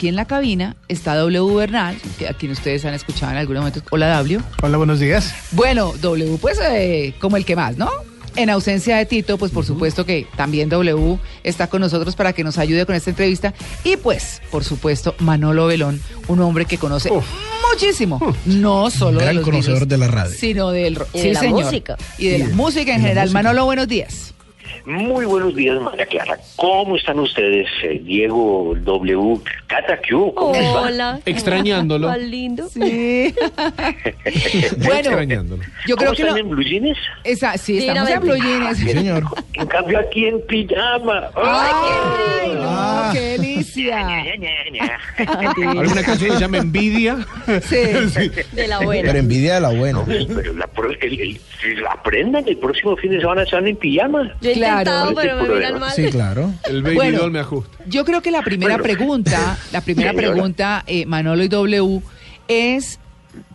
aquí en la cabina está W Bernal, que a quien ustedes han escuchado en algún momento. Hola W. Hola, buenos días. Bueno, W, pues eh, como el que más, ¿no? En ausencia de Tito, pues por supuesto que también W está con nosotros para que nos ayude con esta entrevista. Y pues, por supuesto, Manolo Belón, un hombre que conoce muchísimo, no solo de gran los conocedor Beatles, de la radio. sino del de la señor. música. Y de la música en de general. música. Manolo, buenos días. Muy buenos días, María Clara. ¿Cómo están ustedes? Eh, Diego W. Cata, ¿qué hubo? ¿Cómo? Hola. Extrañándolo. Cuán lindo. Sí. bueno, Extrañándolo. yo creo ¿Cómo que están lo- en Blue Jeans? esa, sí, estamos en. Blue Jeans. Sí, señor. En cambio, aquí en pijama. ¡Ay, no! Ah. ¡Qué delicia! ¿Alguna canción que se llama Envidia? Sí. De la buena. Pero envidia de la buena. Pero la, pro- el, el- la aprendan, el próximo fin de semana están en pijama. Claro. Pero me miran mal. Sí, claro. El Baby Bueno. Doll me ajusta. Yo creo que la primera Bueno. pregunta, la primera pregunta, eh, Manolo y W, es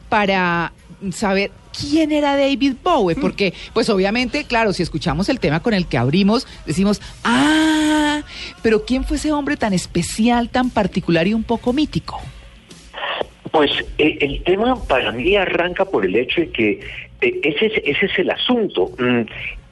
para saber quién era David Bowie, porque pues obviamente, claro, si escuchamos el tema con el que abrimos, decimos, ah, pero ¿quién fue ese hombre tan especial, tan particular y un poco mítico? Pues eh, el tema para mí arranca por el hecho de que eh, ese, es, ese es el asunto. Mm,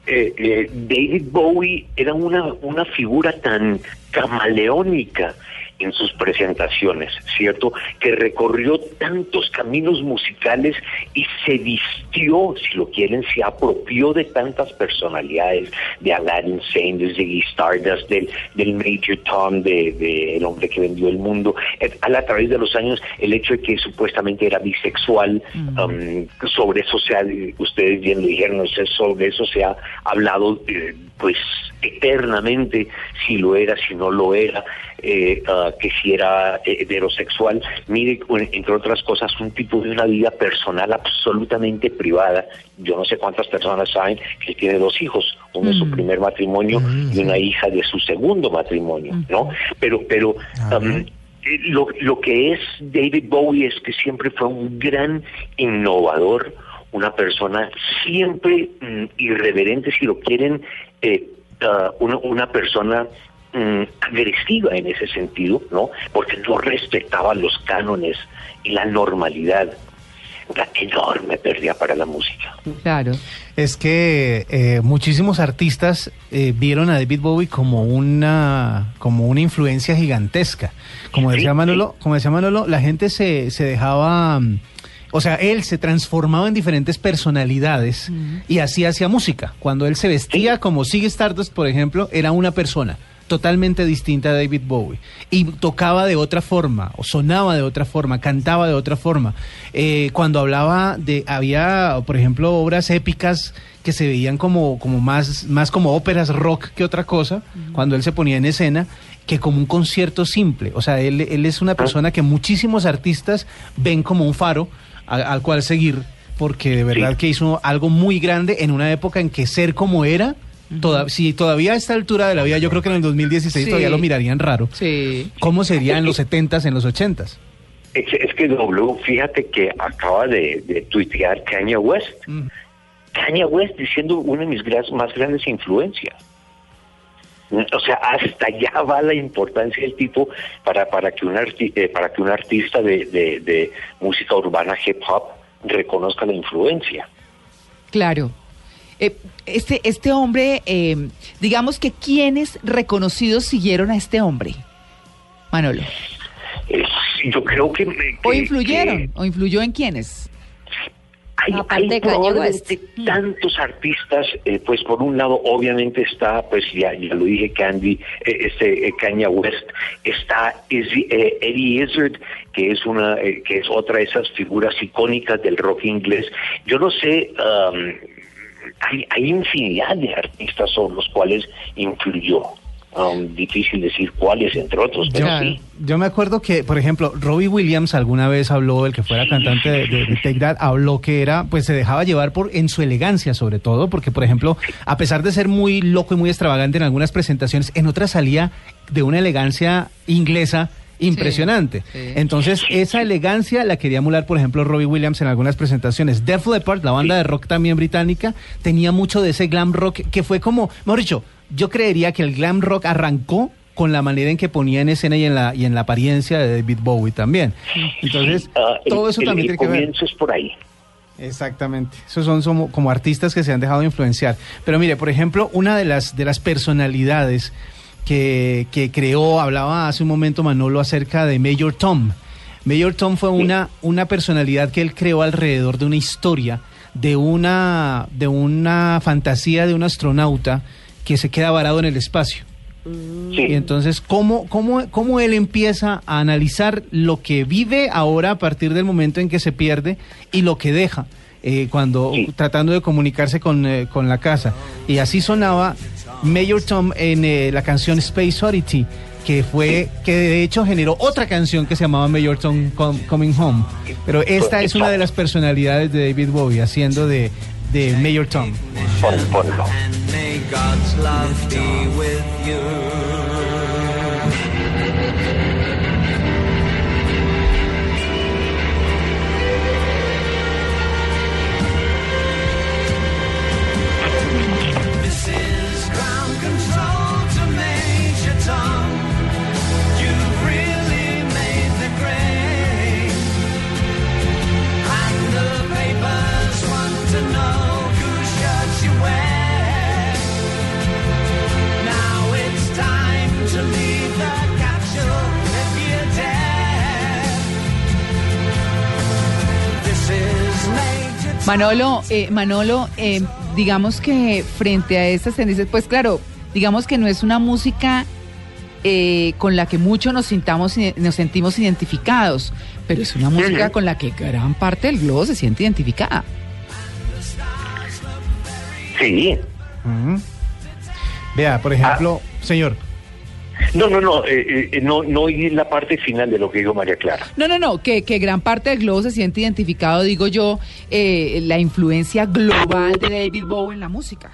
eh, eh, David Bowie era una, una figura tan camaleónica en sus presentaciones, ¿cierto? Que recorrió tantos caminos musicales y se vistió, si lo quieren, se apropió de tantas personalidades, de Aladdin Sane, de Ziggy Stardust, del, del Major Tom, de, de El hombre que vendió el mundo. A, través de los años, el hecho de que supuestamente era bisexual, um, sobre eso se ha, ustedes bien lo dijeron, sobre eso se ha hablado, eh, pues, eternamente, si lo era, si no lo era, eh, ah, que si era eh, heterosexual. Mire, entre otras cosas, un tipo de una vida personal absolutamente privada. Yo no sé cuántas personas saben que tiene dos hijos, uno de su primer matrimonio y una hija de su segundo matrimonio, ¿no? Pero, pero, um, eh, lo, lo que es David Bowie es que siempre fue un gran innovador, una persona siempre mm, irreverente, si lo quieren, eh, ah, una, una persona mm, agresiva en ese sentido, ¿no? Porque no respetaba los cánones y la normalidad. Una enorme pérdida para la música. Claro. Es que eh, muchísimos artistas eh, vieron a David Bowie como una como una influencia gigantesca. Como decía sí. Manolo, como decía Manolo, la gente se, se dejaba mm, o sea, él se transformaba en diferentes personalidades y así hacía música. Cuando él se vestía como Sigue Stardust, por ejemplo, era una persona totalmente distinta a David Bowie. Y tocaba de otra forma o sonaba de otra forma cantaba de otra forma. Eh, cuando hablaba de había por ejemplo obras épicas que se veían como como más más como óperas rock que otra cosa cuando él se ponía en escena que como un concierto simple. O sea él, él es una persona que muchísimos artistas ven como un faro a- al cual seguir porque de verdad Sí. que hizo algo muy grande en una época en que ser como era Toda- si todavía a esta altura de la vida, yo creo que en el 2016 Sí. todavía lo mirarían raro. Sí. ¿Cómo sería en los 70s, en los 80s? Es, es que W, fíjate que acaba de, de tuitear Kanye West. Mm. Kanye West diciendo una de mis más grandes influencias. O sea, hasta allá va la importancia del tipo para, para, que, un arti- eh, para que un artista de, de- de música urbana hip hop reconozca la influencia. Claro. Eh, este, este hombre, eh, digamos que quienes reconocidos siguieron a este hombre, Manolo. Yo creo que... O influyeron, que- o influyó en quienes. Hay, Aparte hay de Kanye probablemente West. tantos artistas, eh, pues por un lado obviamente está, pues ya, ya lo dije, Candy, eh, este eh, Kanye West, está Izzy- eh, Eddie Izzard, que es una, eh, que es otra de esas figuras icónicas del rock inglés. Yo no sé, um, hay, hay infinidad de artistas sobre los cuales influyó. Um, difícil decir cuáles, entre otros, pero sí. Yo me acuerdo que, por ejemplo, Robbie Williams alguna vez habló, el que fuera cantante de, de- de Take That, habló que era, pues se dejaba llevar por en su elegancia sobre todo, porque por ejemplo, a pesar de ser muy loco y muy extravagante en algunas presentaciones, en otras salía de una elegancia inglesa impresionante. Sí, sí. Entonces, esa elegancia la quería emular, por ejemplo, Robbie Williams en algunas presentaciones. Def Leppard, la banda de rock también británica, tenía mucho de ese glam rock que fue como, mejor dicho, yo creería que el glam rock arrancó con la manera en que ponía en escena y en la, y en la apariencia de David Bowie también. Entonces, Ah, todo eso también el tiene que ver. comienzo es por ahí. Exactamente. Esos son, son como artistas que se han dejado influenciar. Pero mire, por ejemplo, una de las, de las personalidades que, que creó, hablaba hace un momento Manolo acerca de Mayor Tom. Mayor Tom fue una, una personalidad que él creó alrededor de una historia, de una, de una fantasía de un astronauta que se queda varado en el espacio. Sí. Y entonces, ¿cómo, cómo, ¿cómo él empieza a analizar lo que vive ahora a partir del momento en que se pierde y lo que deja eh, cuando Sí. tratando de comunicarse con, eh, con la casa? Y así sonaba Mayor Tom en eh, la canción Space Oddity, que fue que de hecho generó otra canción que se llamaba Mayor Tom Com- Coming Home. Pero esta es una de las personalidades de David Bowie haciendo de, de Mayor Tom. Pon- ponlo. God's love be with you. Manolo, eh, Manolo, eh, digamos que frente a estas tendencias, pues claro, digamos que no es una música eh, con la que muchos nos sintamos, nos sentimos identificados, pero es una música con la que gran parte del globo se siente identificada. Sí. Ujú. Vea, por ejemplo, señor. No, no, no, eh, eh, no, no oí la parte final de lo que dijo María Clara. No, no, no, que, que gran parte del globo se siente identificado, digo yo, eh, la influencia global de David Bowie en la música.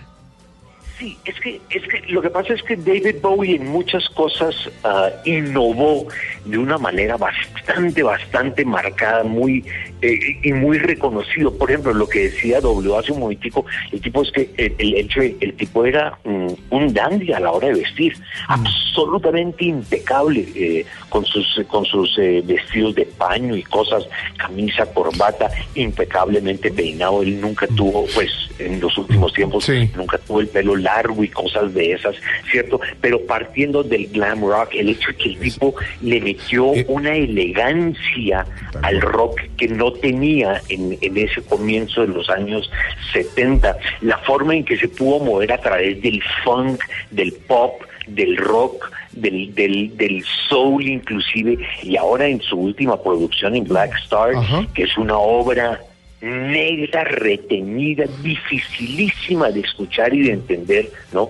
Sí, es que, es que lo que pasa es que David Bowie en muchas cosas ah, innovó de una manera bastante, bastante marcada, muy eh, y muy reconocido. Por ejemplo, lo que decía W hace un momentico, el tipo es que el, el hecho, de- el tipo era mm, un dandy a la hora de vestir, absolutamente impecable eh, con sus con sus eh, vestidos de paño y cosas, camisa, corbata, impecablemente peinado. Él nunca tuvo, pues, en los últimos tiempos, Sí. nunca tuvo el pelo largo y cosas de esas, ¿cierto? Pero partiendo del glam rock, el hecho de que el tipo le metió Eh. una elegancia al rock que no tenía en, en ese comienzo de los años 70, la forma en que se pudo mover a través del funk, del pop, del rock, del, del, del soul inclusive, y ahora en su última producción en Black Star, Ajá. que es una obra negra, retenida, dificilísima de escuchar y de entender, ¿no?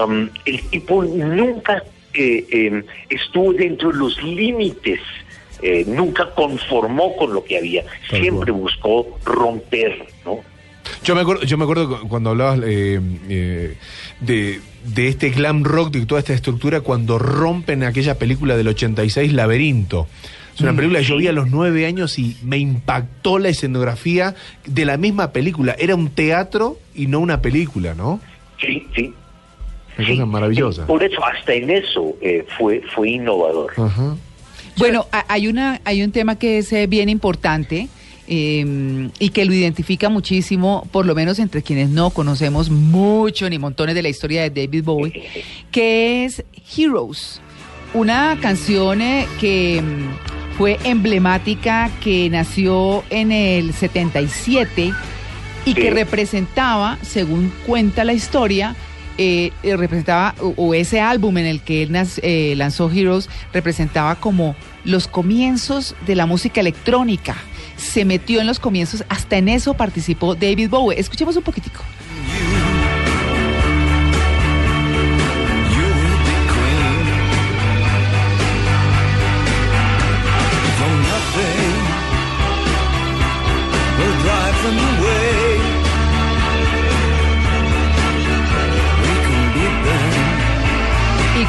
Um, el tipo nunca eh, eh, estuvo dentro de los límites, eh, nunca conformó con lo que había, siempre buscó romper, ¿no? Yo me acuerdo, yo me acuerdo cu- cuando hablabas eh, eh, de, de este glam rock, de toda esta estructura, cuando rompen aquella película del 86, Laberinto. Es una película que yo vi a los nueve años y me impactó la escenografía de la misma película. Era un teatro y no una película, ¿no? Sí, sí. Una sí. cosa maravillosa. Por eso, hasta en eso eh, fue, fue innovador. Ajá. Bueno, ha- hay una, hay un tema que es eh, bien importante eh, y que lo identifica muchísimo, por lo menos entre quienes no conocemos mucho ni montones de la historia de David Bowie, que es Heroes, una canción eh, que mm, fue emblemática, que nació en el 77 y que representaba, según cuenta la historia, eh, eh, representaba, o, o ese álbum en el que él nas- eh, lanzó Heroes, representaba como los comienzos de la música electrónica. Se metió en los comienzos, hasta en eso participó David Bowie. Escuchemos un poquitico. Away.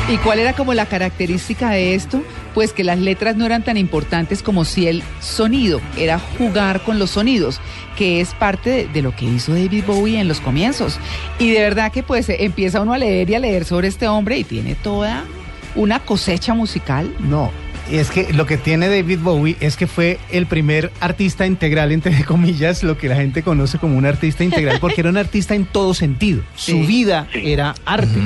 ¿Y, y cuál era como la característica de esto? Pues que las letras no eran tan importantes como si el sonido, era jugar con los sonidos, que es parte de, de lo que hizo David Bowie en los comienzos. Y de verdad que pues empieza uno a leer y a leer sobre este hombre y tiene toda, una cosecha musical. No, es que lo que tiene David Bowie es que fue el primer artista integral, entre comillas, lo que la gente conoce como un artista integral, porque era un artista en todo sentido. Su vida Sí. era arte,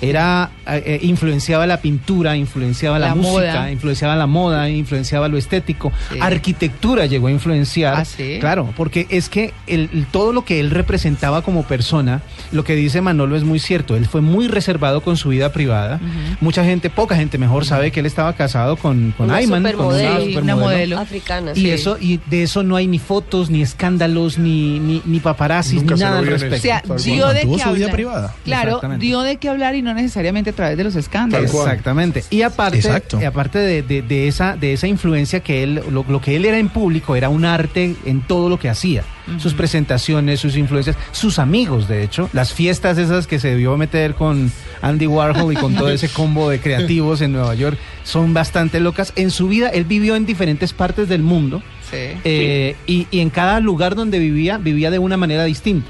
era eh, eh, influenciaba la pintura, influenciaba la, La música, moda. influenciaba la moda, influenciaba lo estético, Sí. arquitectura llegó a influenciar. Ah, ¿sí? Claro, porque es que el, el- todo lo que él representaba como persona, lo que dice Manolo es muy cierto. Él fue muy reservado con su vida privada. Mucha gente, poca gente mejor sabe que él estaba casado con, con Una Ayman, con una Sí, supermodelo. una modelo. Africana. Y Sí. eso, y de eso no hay ni fotos, ni escándalos, ni, ni, ni paparazzis, Nunca ni se nada lo al vio en respecto. O sea, dio de Mantuvo qué su vida hablar. privada. Claro, Exactamente. dio de qué hablar y no necesariamente a través de los escándalos. Tal cual. Exactamente. Y aparte, Exacto. y aparte de, de- de esa, de esa influencia que él, lo, lo que él era en público era un arte en todo lo que hacía. Sus presentaciones, sus influencias, sus amigos, de hecho, las fiestas esas que se debió meter con Andy Warhol y con todo ese combo de creativos en Nueva York son bastante locas. En su vida, él vivió en diferentes partes del mundo Sí. eh, y, y en cada lugar donde vivía, vivía de una manera distinta.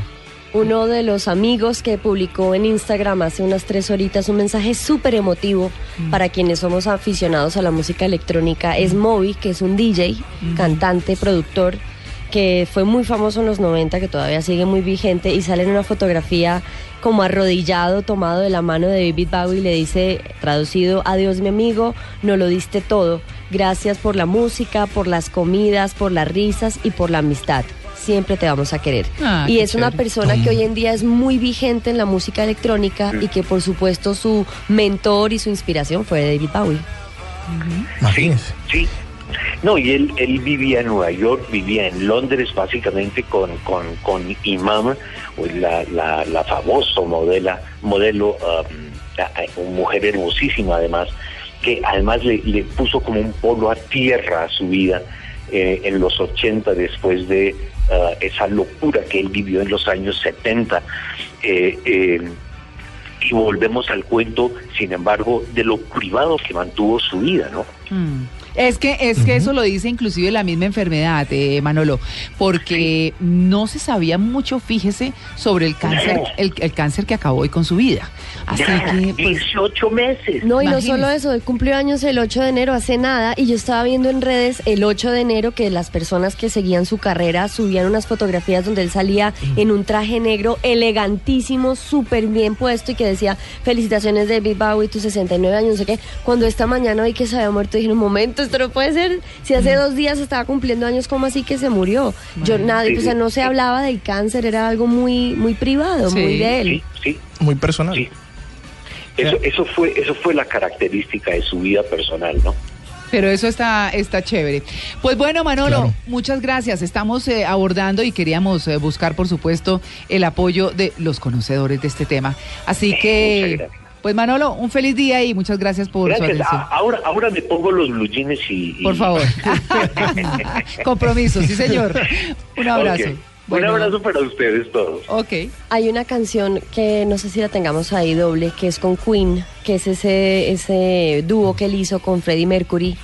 Uno de los amigos que publicó en Instagram hace unas tres horitas un mensaje súper emotivo para quienes somos aficionados a la música electrónica es Moby, que es un DJ, cantante, productor, que fue muy famoso en los 90, que todavía sigue muy vigente y sale en una fotografía como arrodillado, tomado de la mano de David Bowie y le dice, traducido, adiós mi amigo, no lo diste todo. Gracias por la música, por las comidas, por las risas y por la amistad. Siempre te vamos a querer. Ah, y es una chévere. persona que hoy en día es muy vigente en la música electrónica y que por supuesto su mentor y su inspiración fue David Bowie. Imagínense. Sí. No, y él, él vivía en Nueva York, vivía en Londres básicamente con, con, con Imam, o la, la, la famosa modela, modelo, um, mujer hermosísima además, que además le, le puso como un polo a tierra a su vida eh, en los 80 después de uh, esa locura que él vivió en los años 70. Eh, eh, y volvemos al cuento, sin embargo, de lo privado que mantuvo su vida, ¿no? Mm. Es que, es que eso lo dice inclusive la misma enfermedad, eh, Manolo, porque no se sabía mucho, fíjese, sobre el cáncer, No. el, el cáncer que acabó hoy con su vida. Así Ya, que, pues, 18 meses. No, y no solo eso, él cumplió años el 8 de enero, hace nada, y yo estaba viendo en redes el 8 de enero que las personas que seguían su carrera subían unas fotografías donde él salía en un traje negro elegantísimo, súper bien puesto y que decía, felicitaciones David Bowie, tus 69 años, no sé qué. Cuando esta mañana vi que se había muerto, dije, un momento, esto no puede ser. Si hace dos días estaba cumpliendo años, ¿cómo así que se murió? Yo, nadie, Sí, o sea, no se hablaba del cáncer, era algo muy, muy privado, Sí, muy de él. Sí, sí, Muy personal. sí. Eso, eso fue, eso fue la característica de su vida personal, ¿no? pero eso está, está chévere. Pues bueno, Manolo, Claro. muchas gracias. Estamos eh, abordando y queríamos eh, buscar, por supuesto, el apoyo de los conocedores de este tema. Así Muchas que, gracias. Pues Manolo, un feliz día y muchas gracias por su atención. Ahora, ahora me pongo los blue jeans y... y- Por favor. Compromiso, sí, señor. Un abrazo. Bueno, Un abrazo para ustedes todos. Ok. Hay una canción que no sé si la tengamos ahí doble, que es con Queen, que es ese, ese dúo que él hizo con Freddie Mercury,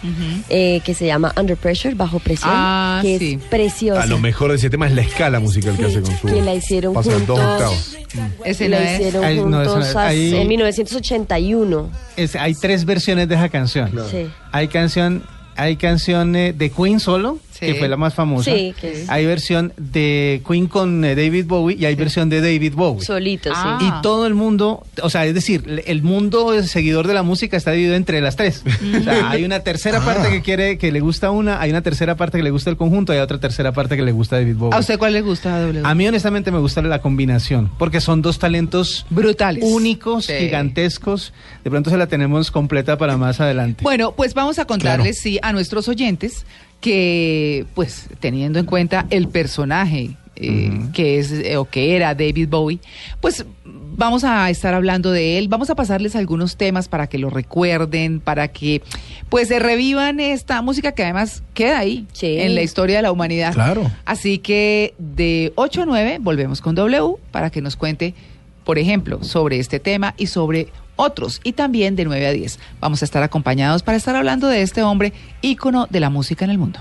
eh, que se llama Under Pressure, Bajo Presión, Ah, que sí. es preciosa. A lo mejor de ese tema es la escala musical que hace con su que la hicieron Pasa en dos juntos. octavos. Ese la no es. hicieron no, juntos esa- hace- ahí- en 1981. Es- hay tres versiones de esa canción. Sí. Hay canción, hay canción eh, de Queen solo, Sí. que fue la más famosa. Sí, que Hay versión de Queen con eh, David Bowie y hay versión de David Bowie. solito, Ah. sí. Y todo el mundo, o sea, es decir, el mundo seguidor de la música está dividido entre las tres. O sea, hay una tercera Ah. parte que quiere, que le gusta una, hay una tercera parte que le gusta el conjunto, hay otra tercera parte que le gusta David Bowie. ¿A usted cuál le gusta, W? A mí honestamente me gusta la combinación, porque son dos talentos Brutales. únicos, Sí. gigantescos. De pronto se la tenemos completa para más adelante. Bueno, pues vamos a contarles, sí, a nuestros oyentes que, pues, teniendo en cuenta el personaje eh, que es eh, o que era David Bowie, pues vamos a estar hablando de él, vamos a pasarles algunos temas para que lo recuerden, para que pues se revivan esta música que además queda ahí Sí. en la historia de la humanidad. Claro. Así que de 8 a 9 volvemos con W para que nos cuente, por ejemplo, sobre este tema y sobre otros. Y también de 9 a 10 vamos a estar acompañados para estar hablando de este hombre ícono de la música en el mundo.